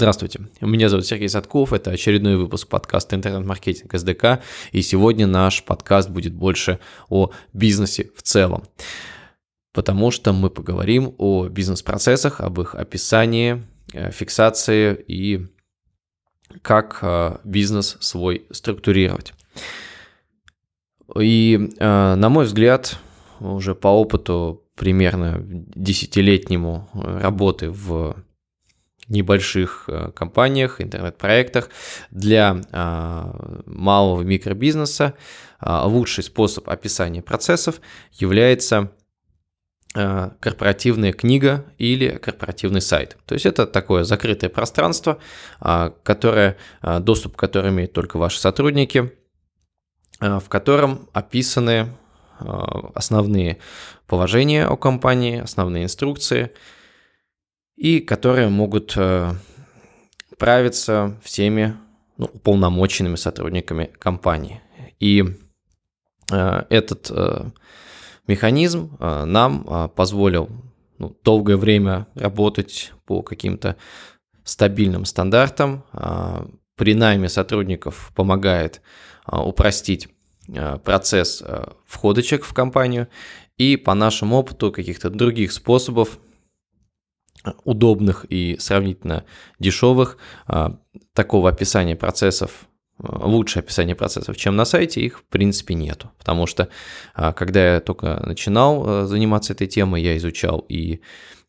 Здравствуйте, меня зовут Сергей Садков, это очередной выпуск подкаста «Интернет-маркетинг СДК», и сегодня наш подкаст будет больше о бизнесе в целом, потому что мы поговорим о бизнес-процессах, об их описании, э, фиксации и как э, бизнес свой структурировать. И, э, на мой взгляд, уже по опыту примерно десятилетнему работы в небольших э, компаниях, интернет-проектах для а, малого микробизнеса а, лучший способ описания процессов является а, корпоративная книга или корпоративный сайт. То есть это такое закрытое пространство, которое, доступ к которому имеют только ваши сотрудники, в котором описаны основные положения о компании, основные инструкции – и которые могут э, правиться всеми ну, уполномоченными сотрудниками компании. И э, этот э, механизм нам позволил ну, долгое время работать по каким-то стабильным стандартам. При найме сотрудников помогает упростить процесс входочек в компанию и по нашему опыту каких-то других способов удобных и сравнительно дешевых а, такого описания процессов, а, лучше описание процессов, чем на сайте, их в принципе нету. Потому что а, когда я только начинал заниматься этой темой, я изучал и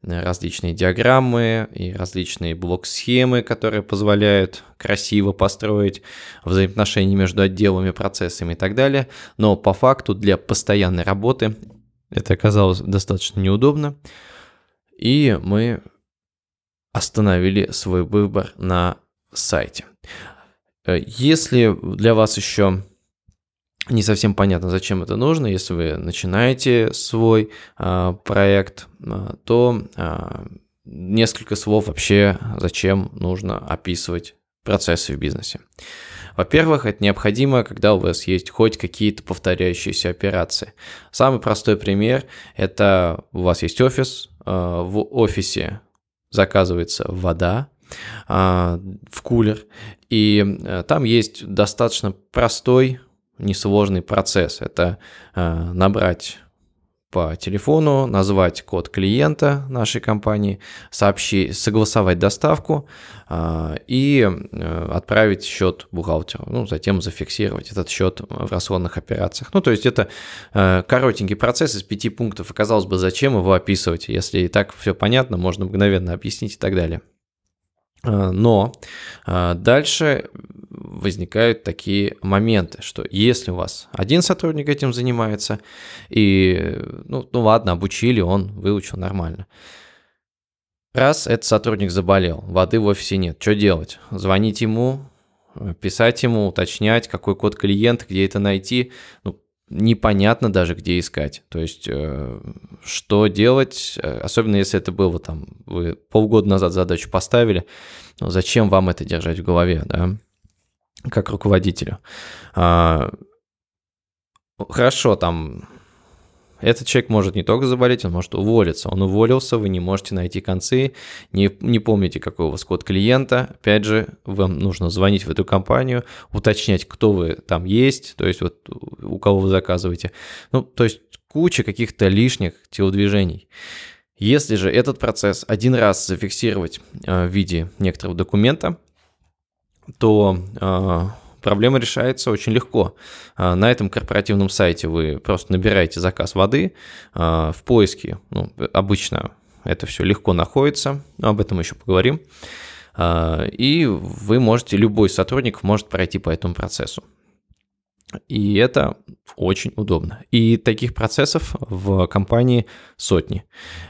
различные диаграммы, и различные блок-схемы, которые позволяют красиво построить взаимоотношения между отделами, процессами и так далее. Но по факту для постоянной работы это оказалось достаточно неудобно. И мы остановили свой выбор на сайте. Э, если для вас еще не совсем понятно, зачем это нужно, если вы начинаете свой э, проект, э, то э, несколько слов вообще, зачем нужно описывать процессы в бизнесе. Во-первых, это необходимо, когда у вас есть хоть какие-то повторяющиеся операции. Самый простой пример – это у вас есть офис, э, в офисе заказывается вода а, в кулер, и э, там есть достаточно простой, несложный процесс. Это э, набрать по телефону, назвать код клиента нашей компании, сообщить, согласовать доставку э, и отправить счет бухгалтеру, ну, затем зафиксировать этот счет в расходных операциях. Ну, то есть это э, коротенький процесс из пяти пунктов, и казалось бы, зачем его описывать, если и так все понятно, можно мгновенно объяснить и так далее. Э, но э, дальше возникают такие моменты, что если у вас один сотрудник этим занимается, и, ну, ну ладно, обучили, он выучил нормально. Раз этот сотрудник заболел, воды в офисе нет, что делать? Звонить ему, писать ему, уточнять, какой код клиента, где это найти. Ну, непонятно даже, где искать. То есть, э, что делать, э, особенно если это было там, вы полгода назад задачу поставили, ну, зачем вам это держать в голове, да, как руководителю. А, хорошо, там этот человек может не только заболеть, он может уволиться. Он уволился, вы не можете найти концы, не, не помните, какой у вас код клиента. Опять же, вам нужно звонить в эту компанию, уточнять, кто вы там есть, то есть вот у кого вы заказываете. Ну, то есть куча каких-то лишних телодвижений. Если же этот процесс один раз зафиксировать э, в виде некоторого документа, то э, проблема решается очень легко. А, на этом корпоративном сайте вы просто набираете заказ воды а, в поиске. Ну, обычно это все легко находится, но об этом еще поговорим. А, и вы можете, любой сотрудник может пройти по этому процессу. И это очень удобно. И таких процессов в компании сотни.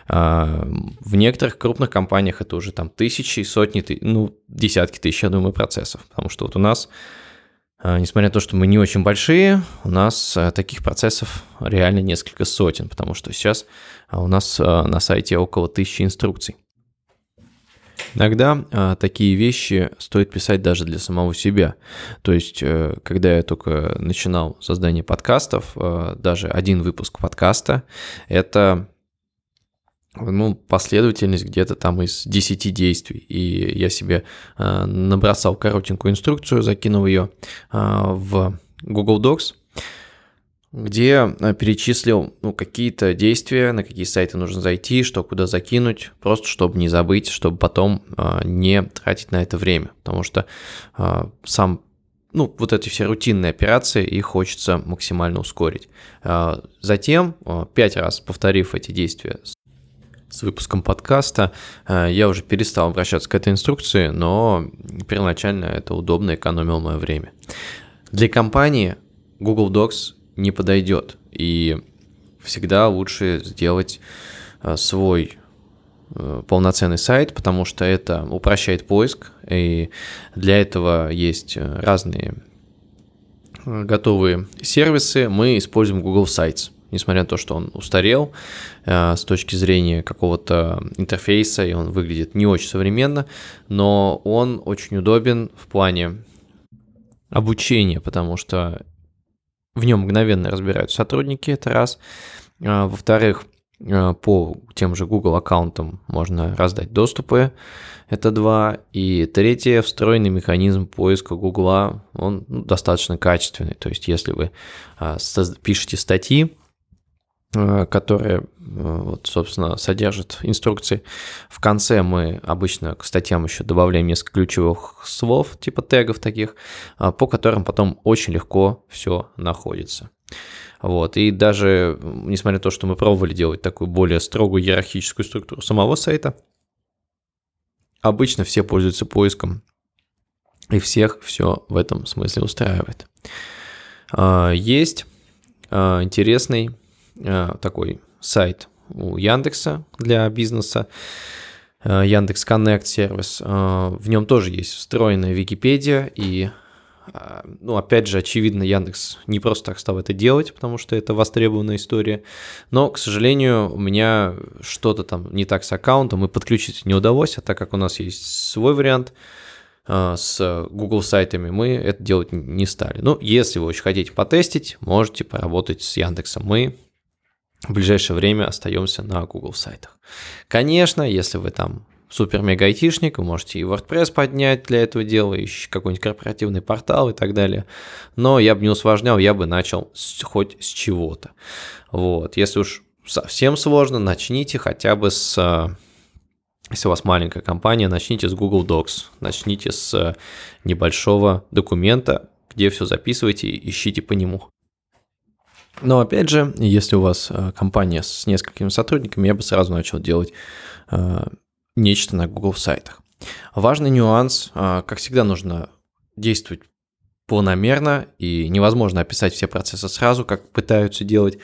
В некоторых крупных компаниях это уже там тысячи, сотни, ну, десятки тысяч, я думаю, процессов. Потому что вот у нас а, несмотря на то, что мы не очень большие, у нас а, таких процессов реально несколько сотен, потому что сейчас а, у нас на сайте около тысячи инструкций. Иногда а, такие вещи стоит писать даже для самого себя. То есть, э, когда я только начинал создание подкастов, даже один выпуск подкаста – это ну, последовательность где-то там из 10 действий. И я себе э, набросал коротенькую инструкцию, закинул ее э, в Google Docs, где э, перечислил ну, какие-то действия, на какие сайты нужно зайти, что куда закинуть, просто чтобы не забыть, чтобы потом э, не тратить на это время. Потому что э, сам ну, вот эти все рутинные операции, их хочется максимально ускорить. Э, затем, э, пять раз повторив эти действия с выпуском подкаста. Э, я уже перестал обращаться к этой инструкции, но первоначально это удобно экономило мое время. Для компании Google Docs не подойдет, и всегда лучше сделать э, свой э, полноценный сайт, потому что это упрощает поиск, и для этого есть разные готовые сервисы. Мы используем Google Sites несмотря на то, что он устарел э, с точки зрения какого-то интерфейса, и он выглядит не очень современно, но он очень удобен в плане обучения, потому что в нем мгновенно разбираются сотрудники, это раз. А, во-вторых, э, по тем же Google аккаунтам можно раздать доступы, это два. И третье, встроенный механизм поиска Google, он ну, достаточно качественный. То есть, если вы а, пишете статьи, которые, э, вот, собственно, содержат инструкции. В конце мы обычно к статьям еще добавляем несколько ключевых слов, типа тегов таких, э, по которым потом очень легко все находится. Вот. И даже, несмотря на то, что мы пробовали делать такую более строгую иерархическую структуру самого сайта, обычно все пользуются поиском, и всех все в этом смысле устраивает. Есть интересный Э, такой сайт у Яндекса для бизнеса, э, Яндекс Коннект сервис. Э, в нем тоже есть встроенная Википедия, и, ну, опять же, очевидно, Яндекс не просто так стал это делать, потому что это востребованная история. Но, к сожалению, у меня что-то там не так с аккаунтом, и подключить не удалось, а так как у нас есть свой вариант, с Google сайтами мы это делать не стали. Ну, если вы очень хотите потестить, можете поработать с Яндексом. Мы в ближайшее время остаемся на Google сайтах. Конечно, если вы там супер-мега-айтишник, вы можете и WordPress поднять для этого дела, и какой-нибудь корпоративный портал и так далее. Но я бы не усложнял, я бы начал с, хоть с чего-то. Вот, если уж совсем сложно, начните хотя бы с... Если у вас маленькая компания, начните с Google Docs, начните с небольшого документа, где все записывайте и ищите по нему. Но опять же, если у вас э, компания с несколькими сотрудниками, я бы сразу начал делать э, нечто на Google сайтах. Важный нюанс, э, как всегда, нужно действовать планомерно, и невозможно описать все процессы сразу, как пытаются делать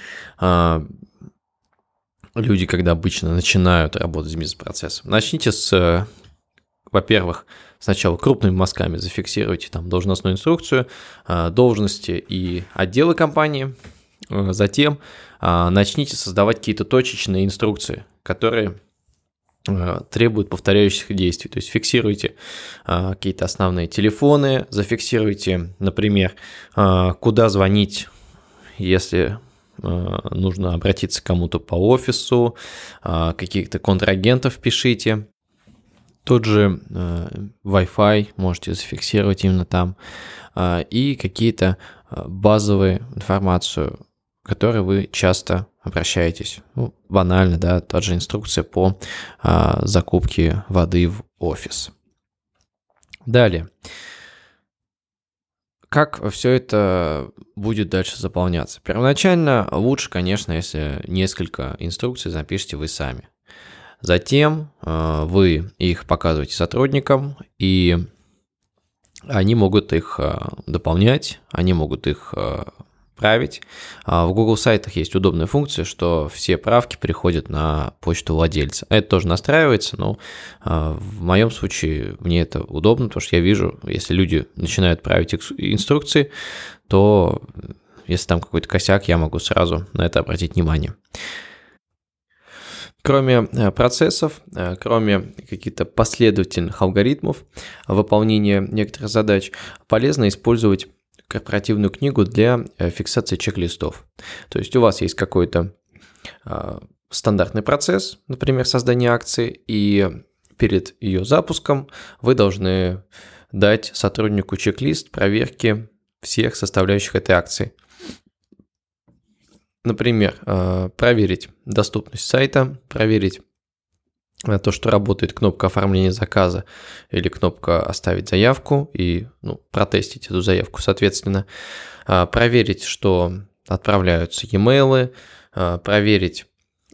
люди, когда обычно начинают работать с бизнес-процессом. Начните с, во-первых, сначала крупными мазками зафиксируйте там должностную инструкцию, должности и отделы компании – затем а, начните создавать какие-то точечные инструкции, которые э, требуют повторяющихся действий. То есть фиксируйте а, какие-то основные телефоны, зафиксируйте, например, а, куда звонить, если нужно обратиться к кому-то по офису, каких-то контрагентов пишите. Тот же Wi-Fi можете зафиксировать именно там. И какие-то базовые информацию которой вы часто обращаетесь. Ну, банально, да, та же инструкция по а, закупке воды в офис. Далее. Как все это будет дальше заполняться? Первоначально лучше, конечно, если несколько инструкций запишите вы сами. Затем э, вы их показываете сотрудникам, и они могут их э, дополнять, они могут их э, править. А в Google сайтах есть удобная функция, что все правки приходят на почту владельца. Это тоже настраивается, но а, в моем случае мне это удобно, потому что я вижу, если люди начинают править инструкции, то если там какой-то косяк, я могу сразу на это обратить внимание. Кроме э, процессов, э, кроме каких-то последовательных алгоритмов выполнения некоторых задач, полезно использовать корпоративную книгу для э, фиксации чек-листов. То есть у вас есть какой-то а, стандартный процесс, например, создания акции, и перед ее запуском вы должны дать сотруднику чек-лист проверки всех составляющих этой акции. Например, э, проверить доступность сайта, проверить то, что работает кнопка оформления заказа или кнопка оставить заявку и ну, протестить эту заявку, соответственно, э, проверить, что отправляются e-mail, проверить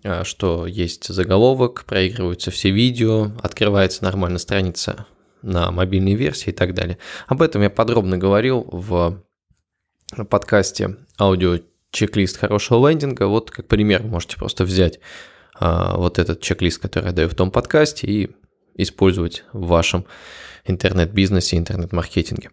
Э, что есть заголовок, проигрываются все видео, открывается нормально страница на мобильной версии и так далее. Об этом я подробно говорил в подкасте аудио чек-лист хорошего лендинга. Вот как пример можете просто взять вот этот чек-лист, который я даю в том подкасте, и использовать в вашем интернет-бизнесе, интернет-маркетинге.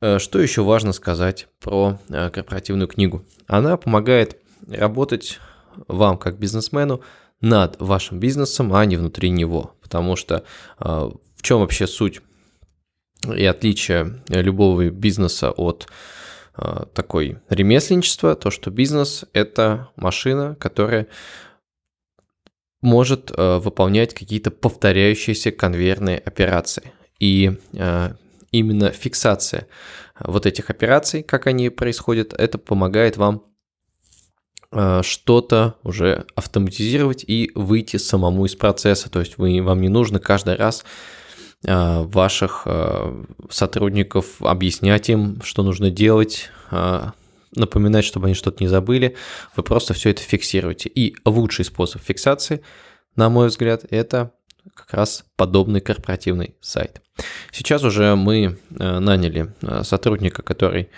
Э, что еще важно сказать про э, корпоративную книгу? Она помогает работать вам как бизнесмену над вашим бизнесом, а не внутри него. Потому что а, в чем вообще суть и отличие любого бизнеса от а, такой ремесленничества, то что бизнес – это машина, которая может а, выполнять какие-то повторяющиеся конвейерные операции. И именно фиксация вот этих операций, как они происходят, это помогает вам Э, что-то уже автоматизировать и выйти самому из процесса. То есть вы, вам не нужно каждый раз э, ваших э, сотрудников объяснять им, что нужно делать, напоминать, чтобы они что-то не забыли. Вы просто все это фиксируете. И лучший способ фиксации, на мой взгляд, это как раз подобный корпоративный сайт. Сейчас уже мы наняли сотрудника, который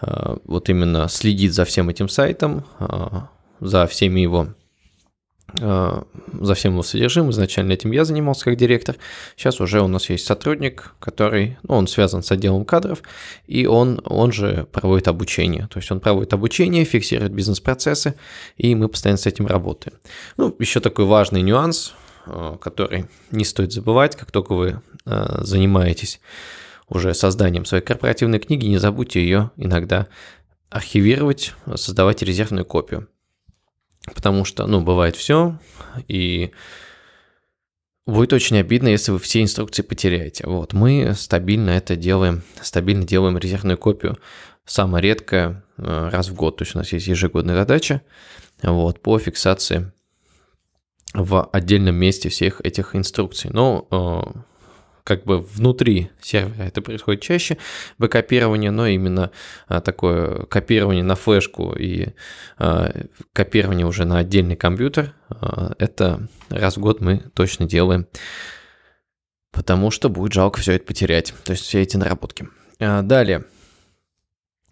Э, вот именно следит за всем этим сайтом, э, за всеми его э, за всем его содержимым. Изначально этим я занимался как директор. Сейчас уже у нас есть сотрудник, который, ну, он связан с отделом кадров, и он, он же проводит обучение. То есть он проводит обучение, фиксирует бизнес-процессы, и мы постоянно с этим работаем. Ну, еще такой важный нюанс, который не стоит забывать, как только вы занимаетесь уже созданием своей корпоративной книги, не забудьте ее иногда архивировать, создавать резервную копию. Потому что, ну, бывает все, и будет очень обидно, если вы все инструкции потеряете. Вот, мы стабильно это делаем, стабильно делаем резервную копию. Самое редкое э, раз в год, то есть у нас есть ежегодная задача вот, по фиксации в отдельном месте всех этих инструкций. Но э, как бы внутри сервера это происходит чаще, бэкопирование, но именно а, такое копирование на флешку и а, копирование уже на отдельный компьютер, а, это раз в год мы точно делаем, потому что будет жалко все это потерять, то есть все эти наработки. Далее.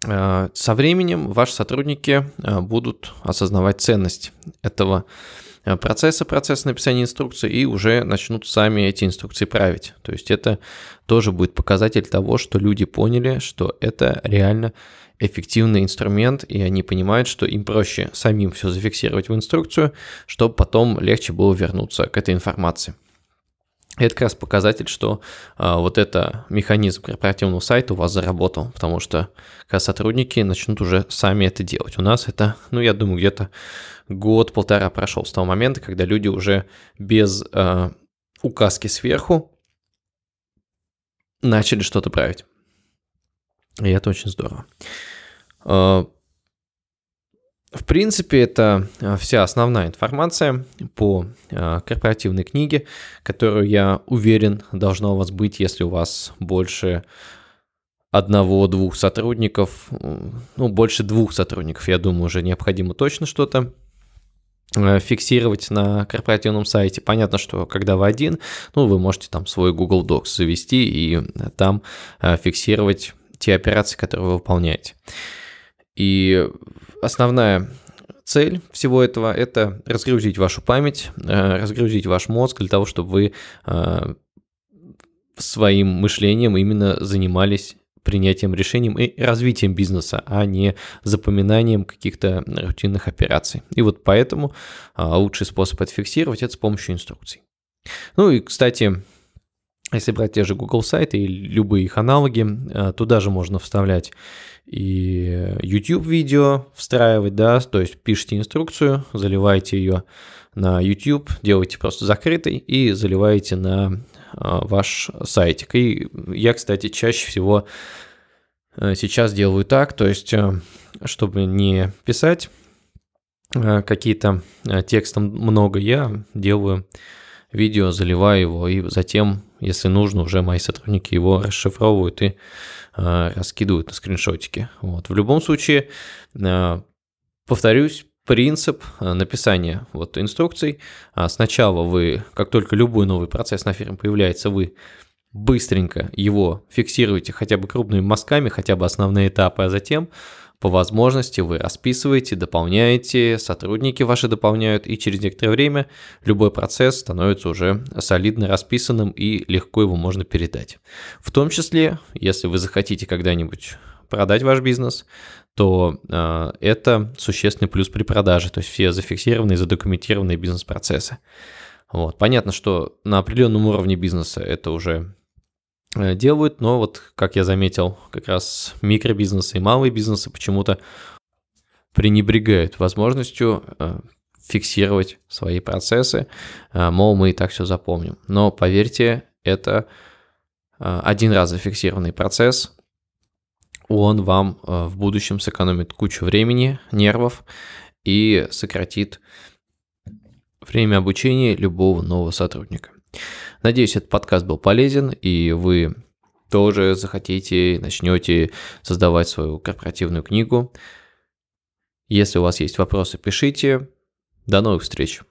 Со временем ваши сотрудники будут осознавать ценность этого процесса, процесса написания инструкции, и уже начнут сами эти инструкции править. То есть это тоже будет показатель того, что люди поняли, что это реально эффективный инструмент, и они понимают, что им проще самим все зафиксировать в инструкцию, чтобы потом легче было вернуться к этой информации. Это как раз показатель, что а, вот это механизм корпоративного сайта у вас заработал, потому что как сотрудники начнут уже сами это делать. У нас это, ну, я думаю, где-то год-полтора прошел с того момента, когда люди уже без а, указки сверху начали что-то править. И это очень здорово. А, в принципе, это а, вся основная информация по а, корпоративной книге, которую, я уверен, должна у вас быть, если у вас больше одного-двух сотрудников, ну, больше двух сотрудников, я думаю, уже необходимо точно что-то а, фиксировать на корпоративном сайте. Понятно, что когда вы один, ну, вы можете там свой Google Docs завести и там фиксировать те операции, которые вы выполняете. И основная цель всего этого – это разгрузить вашу память, э, разгрузить ваш мозг для того, чтобы вы э, своим мышлением именно занимались принятием решений и развитием бизнеса, а не запоминанием каких-то рутинных операций. И вот поэтому а, лучший способ это фиксировать – это с помощью инструкций. Ну и, кстати, если брать те же Google сайты и любые их аналоги, э, туда же можно вставлять и YouTube видео встраивать, да, то есть пишите инструкцию, заливаете ее на YouTube, делаете просто закрытый и заливаете на э, ваш сайтик. И я, кстати, чаще всего э, сейчас делаю так, то есть чтобы не писать какие-то текстом много, я делаю видео, заливаю его, и затем, если нужно, уже мои сотрудники его расшифровывают и э, раскидывают на скриншотики. Вот. В любом случае, э, повторюсь, принцип э, написания вот инструкций. А сначала вы, как только любой новый процесс на фирме появляется, вы быстренько его фиксируете хотя бы крупными мазками, хотя бы основные этапы, а затем по возможности вы расписываете, дополняете, сотрудники ваши дополняют, и через некоторое время любой процесс становится уже солидно расписанным и легко его можно передать. В том числе, если вы захотите когда-нибудь продать ваш бизнес, то э, это существенный плюс при продаже, то есть все зафиксированные, задокументированные бизнес-процессы. Вот. Понятно, что на определенном уровне бизнеса это уже делают, но вот, как я заметил, как раз микробизнесы и малые бизнесы почему-то пренебрегают возможностью э, фиксировать свои процессы, э, мол, мы и так все запомним. Но поверьте, это один раз зафиксированный процесс, он вам в будущем сэкономит кучу времени, нервов и сократит время обучения любого нового сотрудника. Надеюсь, этот подкаст был полезен, и вы тоже захотите, начнете создавать свою корпоративную книгу. Если у вас есть вопросы, пишите. До новых встреч!